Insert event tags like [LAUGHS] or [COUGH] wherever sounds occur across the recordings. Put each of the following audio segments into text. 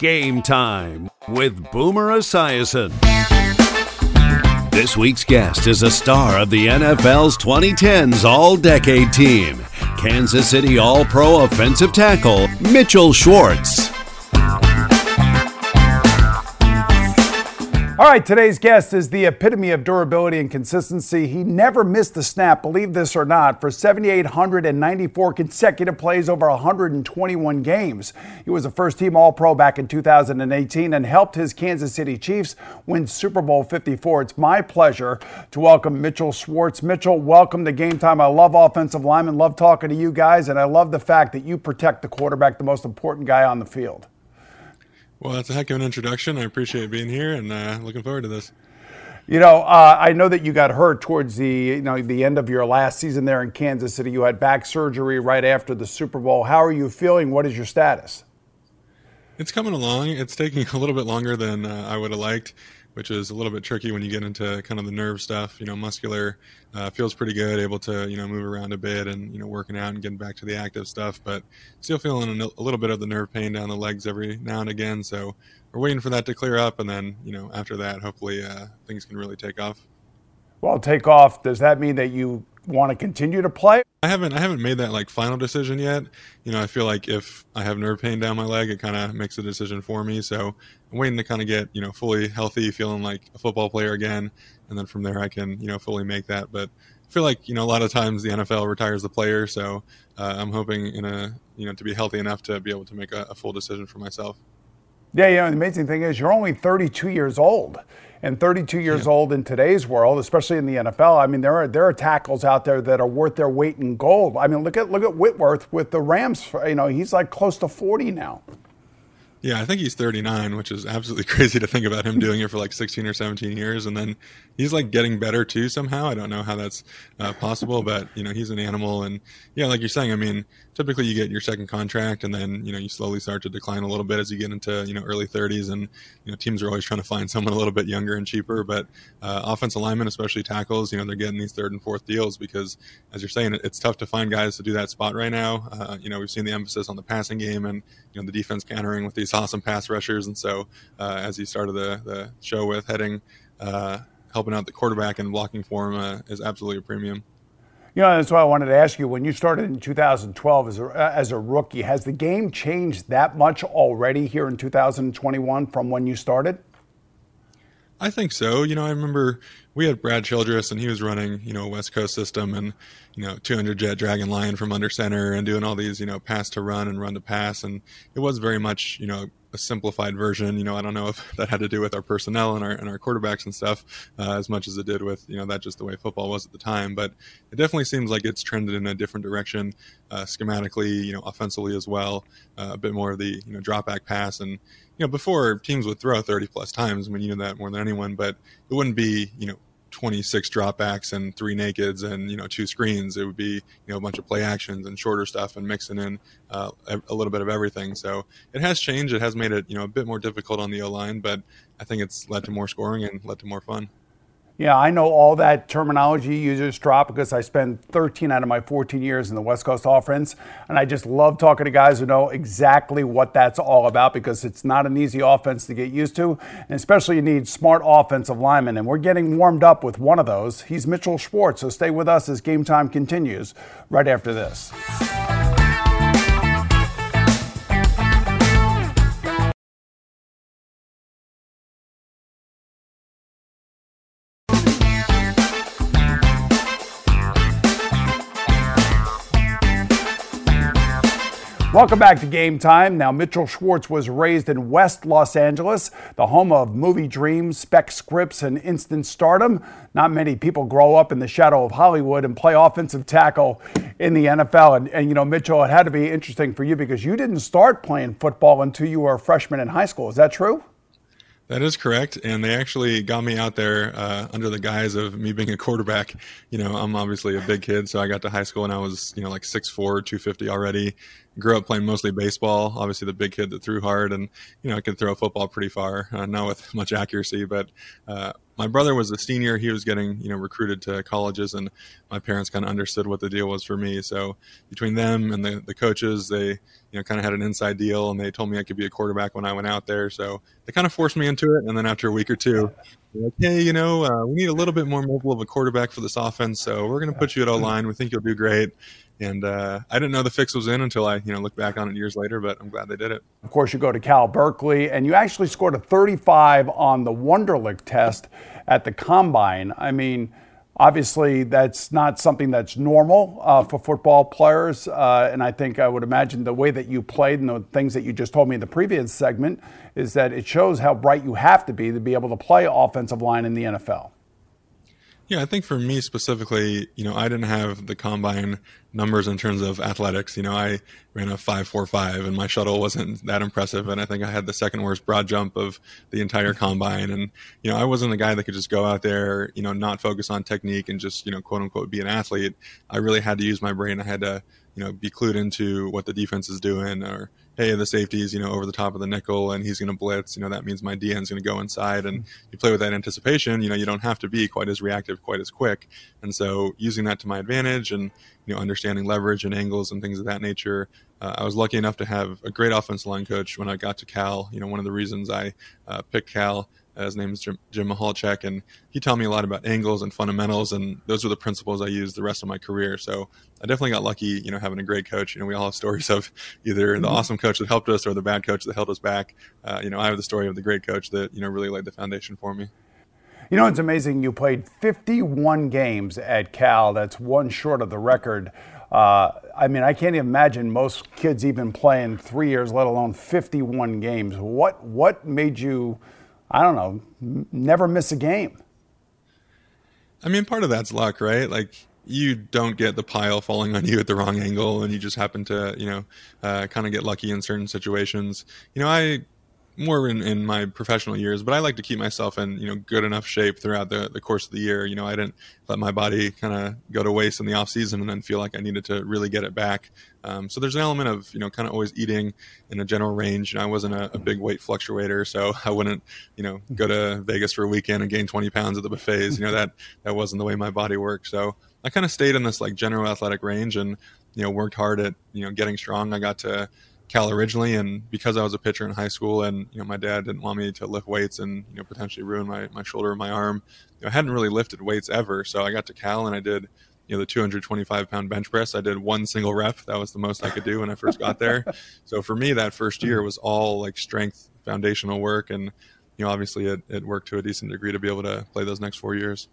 Game Time with Boomer Esiason. This week's guest is a star of the NFL's 2010s All Decade Team, Kansas City All Pro offensive tackle Mitchell Schwartz. All right, today's guest is the epitome of durability and consistency. He never missed a snap, believe this or not, for 7,894 consecutive plays over 121 games. He was a first team All Pro back in 2018 and helped his Kansas City Chiefs win Super Bowl 54. It's my pleasure to welcome Mitchell Schwartz. Mitchell, welcome to Game Time. I love offensive linemen, love talking to you guys, and I love the fact that you protect the quarterback, the most important guy on the field. Well, that's a heck of an introduction. I appreciate being here and uh, looking forward to this. You know, uh, I know that you got hurt towards the you know the end of your last season there in Kansas City. You had back surgery right after the Super Bowl. How are you feeling? What is your status? It's coming along. It's taking [LAUGHS] a little bit longer than uh, I would have liked which is a little bit tricky when you get into kind of the nerve stuff. You know, muscular uh, feels pretty good, able to you know move around a bit and you know working out and getting back to the active stuff, but still feeling a little bit of the nerve pain down the legs every now and again. So we're waiting for that to clear up, and then you know after that, hopefully uh, things can really take off. Well, take off. Does that mean that you want to continue to play? I haven't I haven't made that like final decision yet. You know, I feel like if I have nerve pain down my leg, it kind of makes a decision for me. So I'm waiting to kind of get you know fully healthy, feeling like a football player again, and then from there I can you know fully make that. But I feel like you know a lot of times the NFL retires the player, so uh, I'm hoping in a you know to be healthy enough to be able to make a, a full decision for myself. Yeah, you know, the amazing thing is you're only 32 years old. And 32 years yeah. old in today's world, especially in the NFL, I mean, there are there are tackles out there that are worth their weight in gold. I mean, look at look at Whitworth with the Rams. You know, he's like close to 40 now. Yeah, I think he's 39, which is absolutely [LAUGHS] crazy to think about him doing it for like 16 or 17 years, and then he's like getting better too somehow. I don't know how that's uh, possible, but you know he's an animal, and yeah, like you're saying, I mean, typically you get your second contract, and then you know you slowly start to decline a little bit as you get into you know early 30s, and you know teams are always trying to find [LAUGHS] someone a little bit younger and cheaper. But uh, linemen, especially tackles, you know they're getting these third and fourth deals because, as you're saying, it's tough to find guys to do that spot right now. Uh, you know we've seen the emphasis on the passing game and you know the defense countering with these awesome pass rushers, and so uh, as you started the the show with heading uh, helping out the quarterback and blocking for him uh, is absolutely a premium. You know, that's why I wanted to ask you. When you started in 2012 as a, as a rookie, has the game changed that much already here in 2021 from when you started? I think so. You know, I remember we had Brad Childress, and he was running, you know, a West Coast system, and you know, 200 jet dragon line from under center, and doing all these, you know, pass to run and run to pass, and it was very much, you know, a simplified version. You know, I don't know if [LAUGHS] that had to do with our personnel and our and our quarterbacks and stuff uh, as much as it did with you know that just the way football was at the time. But it definitely seems like it's trended in a different direction, uh, schematically, you know, offensively as well. Uh, a bit more of the you know drop back pass and you know before teams would throw 30 plus times. I mean, you know that more than anyone, but it wouldn't be you know 26 dropbacks and three nakeds and you know two screens. It would be you know a bunch of play actions and shorter stuff and mixing in uh, a little bit of everything. So it has changed. It has made it you know a bit more difficult on the o line but i think it's led to more scoring and led to more fun yeah, I know all that terminology users drop because I spent 13 out of my 14 years in the West Coast offense. And I just love talking to guys who know exactly what that's all about because it's not an easy offense to get used to. And especially you need smart offensive linemen. And we're getting warmed up with one of those. He's Mitchell Schwartz. So stay with us as game time continues right after this. Welcome back to Game Time. Now, Mitchell Schwartz was raised in West Los Angeles, the home of movie dreams, spec scripts, and instant stardom. Not many people grow up in the shadow of Hollywood and play offensive tackle in the NFL. And, and, you know, Mitchell, it had to be interesting for you because you didn't start playing football until you were a freshman in high school. Is that true? That is correct, and they actually got me out there uh, under the guise of me being a quarterback. You know, I'm obviously a big kid, so I got to high school and I was, you know, like 6'4", 250 already, grew up playing mostly baseball. Obviously, the big kid that threw hard, and you know, I could throw a football pretty far, uh, not with [LAUGHS] much accuracy. But uh, my brother was a senior; he was getting you know recruited to colleges, and my parents kind of understood what the deal was for me. So between them and the the coaches, they you know kind of had an inside deal, and they told me I could be a quarterback when I went out there. So they kind of forced me into it, and then after a week or two. Like, hey, you know, uh, we need a little bit more mobile of a quarterback for this offense, so we're going to put you at O line. We think you'll do great. And uh, I didn't know the fix was in until I, you know, look back on it years later. But I'm glad they did it. Of course, you go to Cal Berkeley, and you actually scored a 35 on the Wonderlic test at the combine. I mean, obviously, that's not something that's normal uh, for football players. Uh, and I think I would imagine the way that you played and the things that you just told me in the previous segment is that it shows how bright you have to be to be able to play offensive line in the NFL. Yeah, I think for me specifically, you know, I didn't have the combine numbers in terms of athletics. You know, I ran a five four five, and my shuttle wasn't that impressive. And I think I had the second worst broad jump of the entire combine. And you know, I wasn't a guy that could just go out there, you know, not focus on technique and just you know, quote unquote, be an athlete. I really had to use my brain. I had to you know, be clued into what the defense is doing or, hey, the safety's, you know, over the top of the nickel and he's going to blitz, you know, that means my DN's going to go inside and you play with that anticipation, you know, you don't have to be quite as reactive, quite as quick. And so using that to my advantage and, you know, understanding leverage and angles and things of that nature, uh, I was lucky enough to have a great offensive line coach when I got to Cal. You know, one of the reasons I uh, picked Cal his name is Jim, Jim Michalczik, and he taught me a lot about angles and fundamentals, and those are the principles I used the rest of my career. So I definitely got lucky, you know, having a great coach. You know, we all have stories of either the mm-hmm. awesome coach that helped us or the bad coach that held us back. Uh, you know, I have the story of the great coach that you know really laid the foundation for me. You know, it's amazing. You played 51 games at Cal. That's one short of the record. Uh, I mean, I can't imagine most kids even playing three years, let alone 51 games. What what made you? I don't know, never miss a game. I mean, part of that's luck, right? Like you don't get the pile falling on you at the wrong angle, and you just happen to, you know, uh, kind of get lucky in certain situations. You know, I more in, in my professional years, but I like to keep myself in you know good enough shape throughout the, the course of the year. You know, I didn't let my body kind of go to waste in the off season and then feel like I needed to really get it back. Um, so there's an element of you know kind of always eating in a general range. And I wasn't a, a, big weight fluctuator, so [LAUGHS] I wouldn't you know go to Vegas for a weekend and gain 20 pounds at the buffets. You know that that wasn't the way my body worked. So I kind of stayed in this like general athletic range and you know worked hard at you know getting strong. I got to Cal originally, and because I was a pitcher in high school, and you know my dad didn't want me to lift weights and you know potentially ruin my, my shoulder or my arm, you know, I hadn't really lifted weights ever. So I got to Cal and I did you know the 225 pound bench press. I did one single rep. That was the most I could do when I first got there. [LAUGHS] so for me, that first year was all like strength foundational work, and you know obviously it, it worked to a decent degree to be able to play those next four years.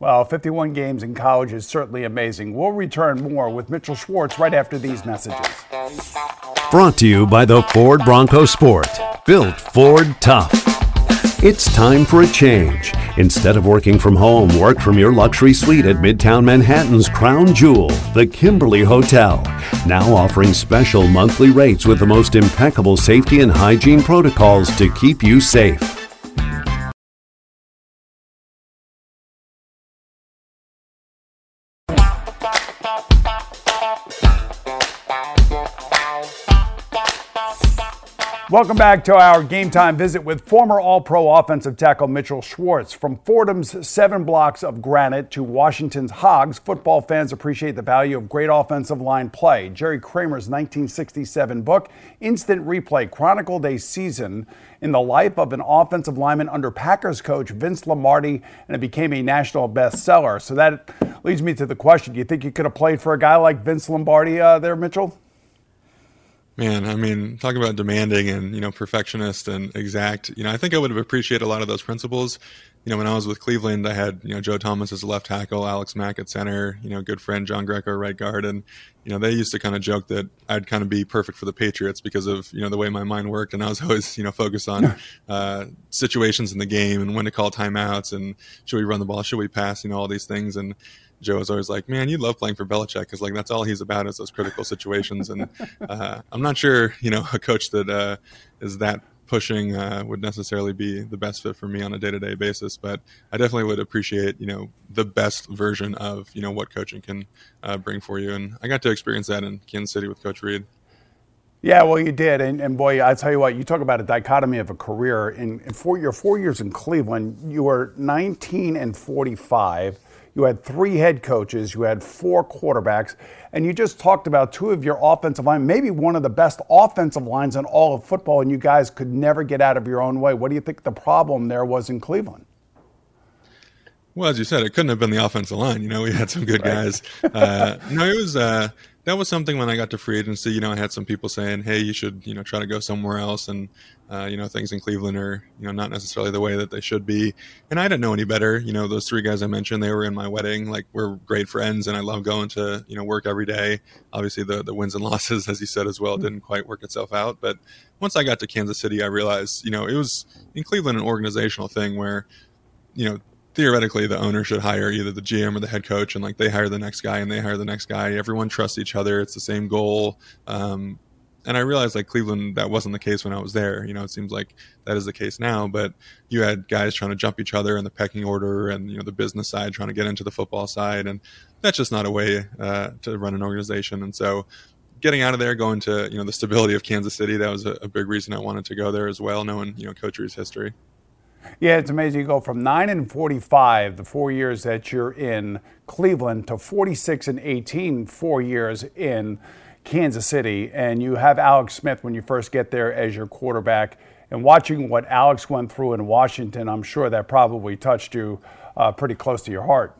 Well, 51 games in college is certainly amazing. We'll return more with Mitchell Schwartz right after these messages. Brought to you by the Ford Bronco Sport. Built Ford Tough. It's time for a change. Instead of working from home, work from your luxury suite at Midtown Manhattan's crown jewel, the Kimberly Hotel. Now offering special monthly rates with the most impeccable safety and hygiene protocols to keep you safe. Welcome back to our game time visit with former All Pro offensive tackle Mitchell Schwartz. From Fordham's seven blocks of granite to Washington's Hogs, football fans appreciate the value of great offensive line play. Jerry Kramer's 1967 book, Instant Replay, chronicled a season in the life of an offensive lineman under Packers coach Vince Lombardi, and it became a national bestseller. So that leads me to the question do you think you could have played for a guy like Vince Lombardi uh, there, Mitchell? Man, I mean, talk about demanding and you know perfectionist and exact. You know, I think I would have appreciated a lot of those principles. You know, when I was with Cleveland, I had you know Joe Thomas as a left tackle, Alex Mack at center. You know, good friend John Greco right guard, and you know they used to kind of joke that I'd kind of be perfect for the Patriots because of you know the way my mind worked, and I was [LAUGHS] always you know focused on uh, situations in the game and when to call timeouts and should we run the ball, should we pass, you know all these things, and Joe was always like, "Man, you love playing for Belichick because like that's all he's about is those critical situations." and uh, I'm not sure, you know, [LAUGHS] a coach that uh, is that pushing uh, would necessarily be the best fit for me on a day-to-day basis. But I definitely would appreciate, you know, the best version of you know what coaching can uh, bring for you. And I got to experience that in Kansas City with Coach Reid Yeah, well, you did, and, and boy, I tell you what, you talk about a dichotomy of a career. In, in four, your four years in Cleveland, you were 19 and 45. You had three head coaches, you had four quarterbacks, and you just talked about two of your offensive line, maybe one of the best offensive lines in all of football, and you guys could never get out of your own way. What do you think the problem there was in Cleveland? Well, as you said, it couldn't have been the offensive line. You know, we had some good right. guys. Uh, no, it was. Uh, that was something when I got to free agency. You know, I had some people saying, "Hey, you should you know try to go somewhere else," and uh, you know things in Cleveland are you know not necessarily the way that they should be. And I didn't know any better. You know, those three guys I mentioned, they were in my wedding. Like we're great friends, and I love going to you know work every day. Obviously, the the wins and [LAUGHS] losses, as you said as well, didn't quite work itself out. But once I got to Kansas City, I realized you know it was in Cleveland an organizational thing where you know theoretically the owner should hire either the GM or the head coach, and like they hire the next guy and they hire the next guy. Everyone trusts each other. It's the same goal. Um, and I realized like Cleveland, that wasn't the case when I was there. You know, it seems like that is the case now. But you had guys trying to jump each other in the pecking order, and you know the business side trying to get into the football side, and that's just not a way uh, to run an organization. And so, getting out of there, going to you know the stability of Kansas City, that was a, a big reason I wanted to go there as well, knowing you know Coach Reid's history. Yeah, it's amazing. You go from 9 and 45, the four years that you're in Cleveland, to 46 and 18, four years in Kansas City. And you have Alex Smith when you first get there as your quarterback. And watching what Alex went through in Washington, I'm sure that probably touched you uh, pretty close to your heart.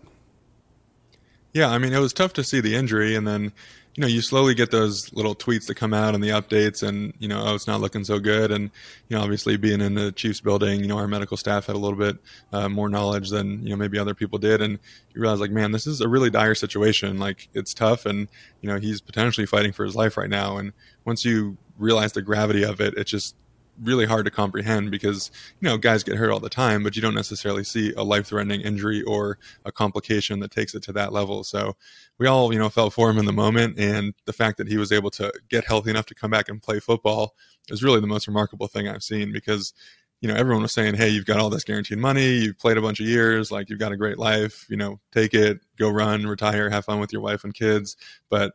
Yeah, I mean, it was tough to see the injury. And then you know, you slowly get those little tweets that come out and the updates, and you know, oh, it's not looking so good. And you know, obviously, being in the Chiefs building, you know, our medical staff had a little bit uh, more knowledge than you know maybe other people did, and you realize like, man, this is a really dire situation. Like, it's tough, and you know, he's potentially fighting for his life right now. And once you realize the gravity of it, it just really hard to comprehend because you know guys get hurt all the time but you don't necessarily see a life-threatening injury or a complication that takes it to that level. So we all you know felt for him in the moment and the fact that he was able to get healthy enough to come back and play football is really the most remarkable thing i've seen because you know everyone was saying hey you've got all this guaranteed money you've played a bunch of years like you've got a great life you know take it go run retire have fun with your wife and kids. But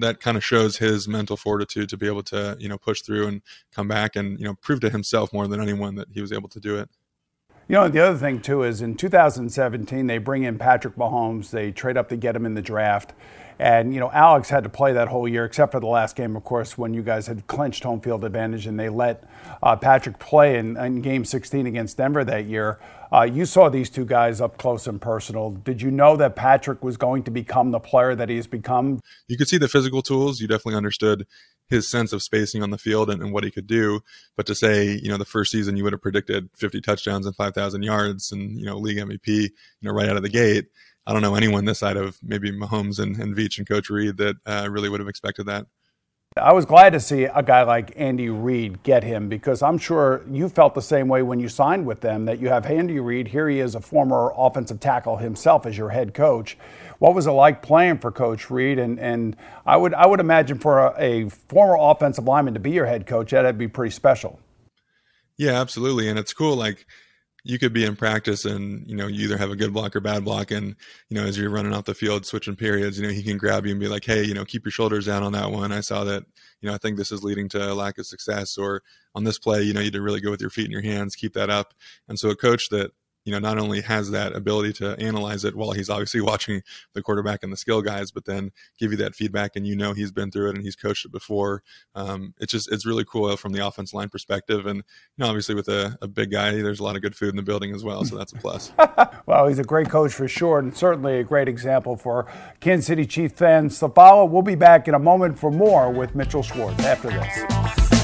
that kind of shows his mental fortitude to be able to you know push through and come back and you know prove to himself more than anyone that he was able to do it. You know, the other thing too is in 2017 they bring in Patrick Mahomes. They trade up to get him in the draft. And, you know, Alex had to play that whole year, except for the last game, of course, when you guys had clinched home field advantage and they let uh, Patrick play in, in, game 16 against Denver that year. Uh, you saw these two guys up close and personal. Did you know that Patrick was going to become the player that he's become? You could see the physical tools. You definitely understood his sense of spacing on the field and, and, what he could do. But to say, you know, the first season you would have predicted 50 touchdowns and 5,000 yards and, you know, league MVP, you know, right out of the gate. I don't know anyone this side of maybe Mahomes and, and Veach and Coach Reid that uh, really would have expected that. I was glad to see a guy like Andy Reid get him because I'm sure you felt the same way when you signed with them that you have Andy Reid. Here he is, a former offensive tackle himself as your head coach. What was it like playing for Coach Reid? And, and I, would, I would imagine for a, a former offensive lineman to be your head coach, that'd be pretty special. Yeah, absolutely. And it's cool. Like, you could be in practice and you know you either have a good block or bad block. And you know as you're running off the field switching periods you know he can grab you and be like hey you know keep your shoulders down on that one. I saw that you know i think this is leading to a lack of success or on this play you know you did really good with your feet and your hands. Keep that up. And so a coach that you know, not only has that ability to analyze it while he's obviously watching the quarterback and the skill guys, but then give you that feedback and you know he's been through it and he's coached it before. Um, it's just it's really cool from the offense line perspective, and you know, obviously with a, a, big guy, there's a lot of good food in the building as well, so that's a plus. [LAUGHS] well, he's a great coach for sure, and certainly a great example for Kansas City Chief fans follow. We'll be back in a moment for more with Mitchell Schwartz after this.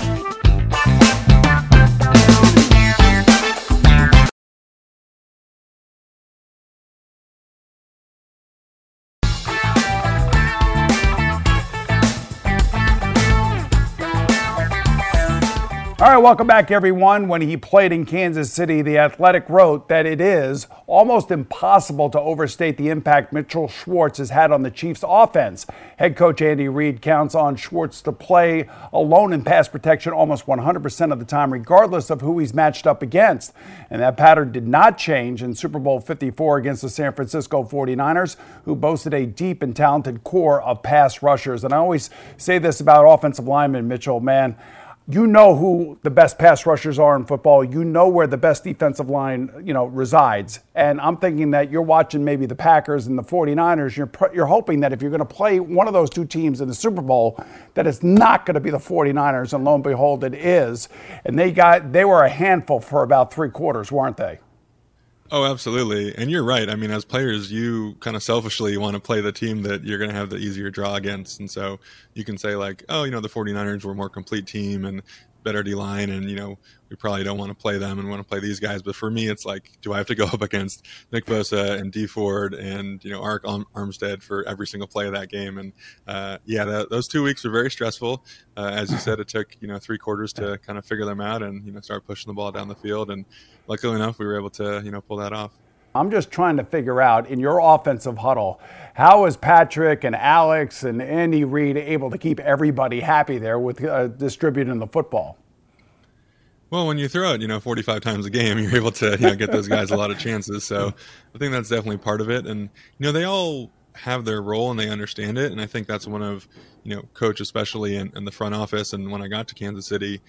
Welcome back, everyone. When he played in Kansas City, The Athletic wrote that it is almost impossible to overstate the impact Mitchell Schwartz has had on the Chiefs' offense. Head coach Andy Reid counts on Schwartz to play alone in pass protection almost 100% of the time, regardless of who he's matched up against. And that pattern did not change in Super Bowl 54 against the San Francisco 49ers, who boasted a deep and talented core of pass rushers. And I always say this about offensive linemen, Mitchell, man you know who the best pass rushers are in football. You know where the best defensive line, you know, resides. And I'm thinking that you're watching maybe the Packers and the 49ers. You're you're hoping that if you're going to play one of those two teams in the Super Bowl, that it's not going to be the 49ers. And lo and behold, it is. And they got they were a handful for about three quarters, weren't they? Oh, absolutely. And you're right. I mean, as players, you kind of selfishly want to play the team that you're going to have the easier draw against. And so you can say, like, oh, you know, the 49ers were a more complete team and better D line, and you know we probably don't want to play them and want to play these guys. But for me, it's like, do I have to go up against Nick Bosa and Dee Ford and you know Arik Armstead for every single play of that game? And uh, yeah, that, those two weeks were very stressful. Uh, as you said, it took you know three quarters to kind of figure them out and you know start pushing the ball down the field. And luckily enough, we were able to you know pull that off. I'm just trying to figure out in your offensive huddle, how is Patrick and Alex and Andy Reid able to keep everybody happy there with uh, distributing the football? Well, when you throw it, you know, 45 times a game, [LAUGHS] you're able to, you know, get those guys a lot of chances. So I think that's definitely part of it. And, you know, they all have their role and they understand it. And I think that's one of, you know, coach, especially in, in the front office. And when I got to Kansas City,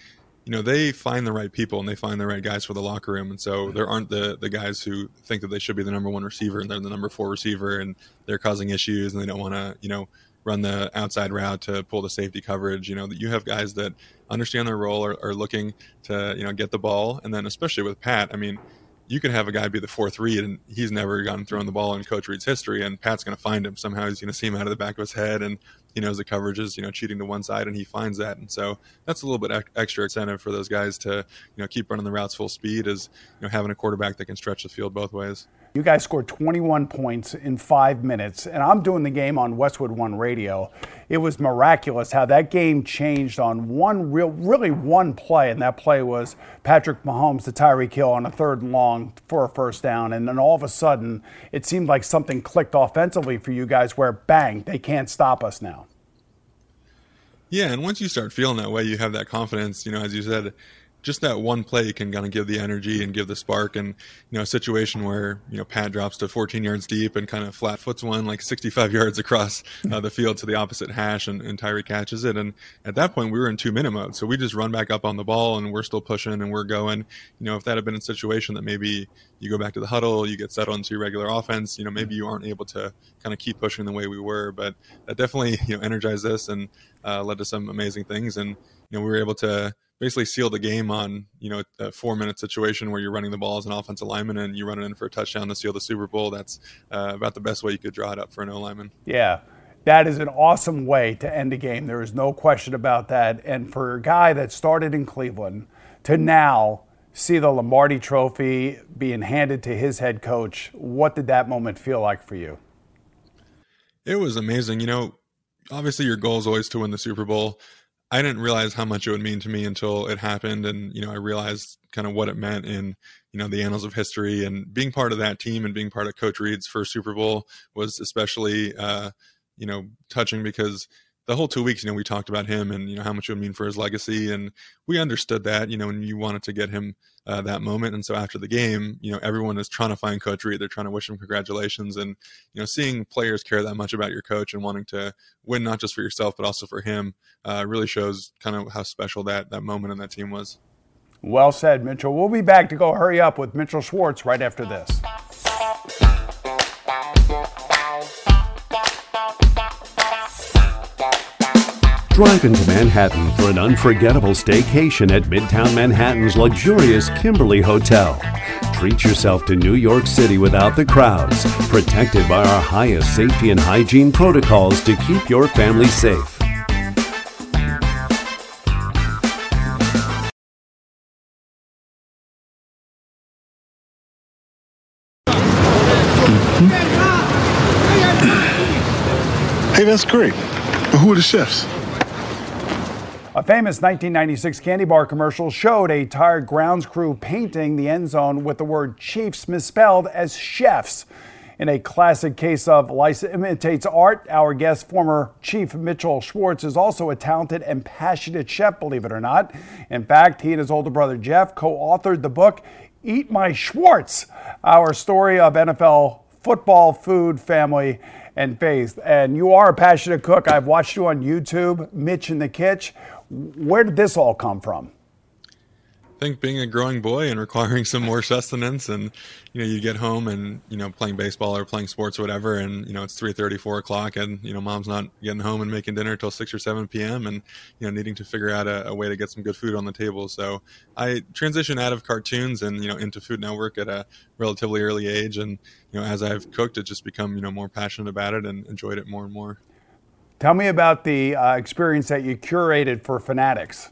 you know they find the right people and they find the right guys for the locker room. And so mm-hmm. there aren't the the guys who think that they should be the number one receiver and they're the number four receiver and they're causing issues and they don't want to you know run the outside route to pull the safety coverage. You know that you have guys that understand their role are, are looking to you know get the ball. And then especially with pat i mean you can have a guy be the fourth read and he's never gotten thrown the ball in Coach Reid's history, and Pat's going to find him. Somehow. He's going to see him out of the back of his head, and he knows the coverage is you know cheating to one side and he finds that. And so that's a little bit extra incentive for those guys to you know keep running the routes full speed is you know having a quarterback that can stretch the field both ways you guys scored 21 points in five minutes, and I'm doing the game on Westwood One Radio. It was miraculous how that game changed on one real, really one play, and that play was Patrick Mahomes to Tyreek Hill on a third and long for a first down, and then all of a sudden, it seemed like something clicked offensively for you guys, where bang, they can't stop us now. Yeah, and once you start feeling that way, you have that confidence. You know, as you said, just that one play can kind of give the energy and give the spark. And you know, a situation where you know Pat drops to 14 yards deep and kind of flat foots one like 65 [LAUGHS] yards across uh, the field to the opposite hash, and, and Tyreek catches it. And at that point, we were in two minute mode, so we just run back up on the ball, and we're still pushing and we're going. You know, if that had been a situation that maybe you go back to the huddle, you get settled into your regular offense. You know, maybe you aren't able to kind of keep pushing the way we were, but that definitely you know energized us and uh, led to some amazing things. And you know, we were able to basically seal the game on you know a four minute situation where you're running the ball as an offensive lineman and you run it in for a touchdown to seal the Super Bowl. That's uh, about the best way you could draw it up for an O lineman. Yeah. That is an awesome way to end a game. There is no question about that. And for a guy that started in Cleveland to now see the Lombardi trophy being handed to his head coach, what did that moment feel like for you? It was amazing. You know, obviously your goal is always to win the Super Bowl. I didn't realize how much it would mean to me until it happened, and you know, I realized kind of what it meant in you know the annals of history. And being part of that team and being part of Coach Reid's first Super Bowl was especially uh, you know touching because the whole two weeks, you know, we talked about him and you know how much it would mean for his legacy, and we understood that, you know, and you wanted to get him uh, that moment. And so after the game, you know, everyone is trying to find Coach Reid. They're trying to wish him congratulations, and you know, seeing players care that much about your coach and wanting to win not just for yourself but also for him uh, really shows kind of how special that that moment in that team was. Well said, Mitchell. We'll be back to go hurry up with Mitchell Schwartz right after this. Drive into Manhattan for an unforgettable staycation at Midtown Manhattan's luxurious Kimberly Hotel. Treat yourself to New York City without the crowds, protected by our highest safety and hygiene protocols to keep your family safe. Hey, that's great. But who are the chefs? Famous 1996 candy bar commercial showed a tired grounds crew painting the end zone with the word Chiefs misspelled as chefs. In a classic case of license imitates art, our guest, former Chief Mitchell Schwartz, is also a talented and passionate chef, believe it or not. In fact, he and his older brother Jeff co authored the book Eat My Schwartz, our story of NFL football, food, family, and faith. And you are a passionate cook. I've watched you on YouTube, Mitch in the Kitchen. Where did this all come from? I think being a growing boy and requiring some more sustenance and you know you get home and you know playing baseball or playing sports or whatever and you know it's 3.30 4 o'clock and you know mom's not getting home and making dinner till 6 or 7 p.m and you know needing to figure out a, a way to get some good food on the table so i transitioned out of cartoons and you know into food network at a relatively early age and you know as i've cooked it just become you know more passionate about it and enjoyed it more and more Tell me about the uh, experience that you curated for Fanatics.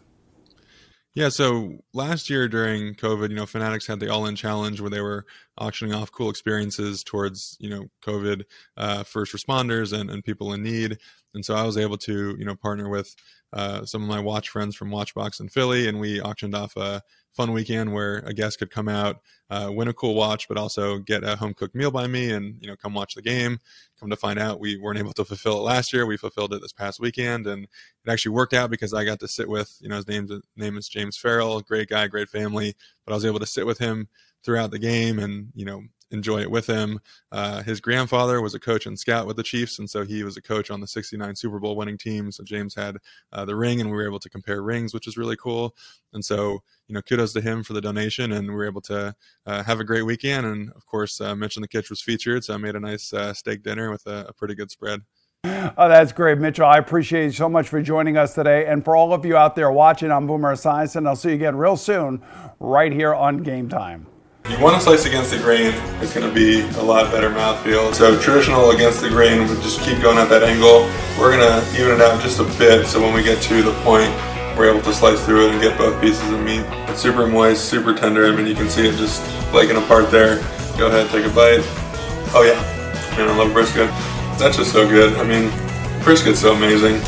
Yeah, so last year during COVID, you know, Fanatics had the All In Challenge where they were auctioning off cool experiences towards, you know, COVID uh, first responders and, and people in need. And so I was able to, you know, partner with uh, some of my watch friends from Watchbox in Philly, and we auctioned off a fun weekend where a guest could come out, uh, win a cool watch, but also get a home cooked meal by me and, you know, come watch the game. Come to find out, we weren't able to fulfill it last year. We fulfilled it this past weekend, and it actually worked out because I got to sit with, you know, his name's name is James Farrell, great guy, great family, but I was able to sit with him throughout the game and you know enjoy it with him. Uh, his grandfather was a coach and scout with the Chiefs, and so he was a coach on the '69 Super Bowl winning team. So James had uh, the ring, and we were able to compare rings, which is really cool. And so, you know, kudos to him for the donation, and we were able to uh, have a great weekend. And of course, uh, Mitch in the Kitchen was featured, so I made a nice uh, steak dinner with a, a pretty good spread. Oh, that's great, Mitchell. I appreciate you so much for joining us today. And for all of you out there watching, I'm Boomer Esiason. I'll see you again real soon, right here on Game Time. You want to slice against the grain, it's going to be a lot better mouthfeel. So traditional against the grain, we just keep going at that angle. We're going to even it out just a bit so when we get to the point, we're able to slice through it and get both pieces of meat. It's super moist, super tender. I mean, you can see it just flaking apart there. Go ahead, take a bite. Oh yeah, man, I love brisket. That's just so good. I mean, brisket's so amazing.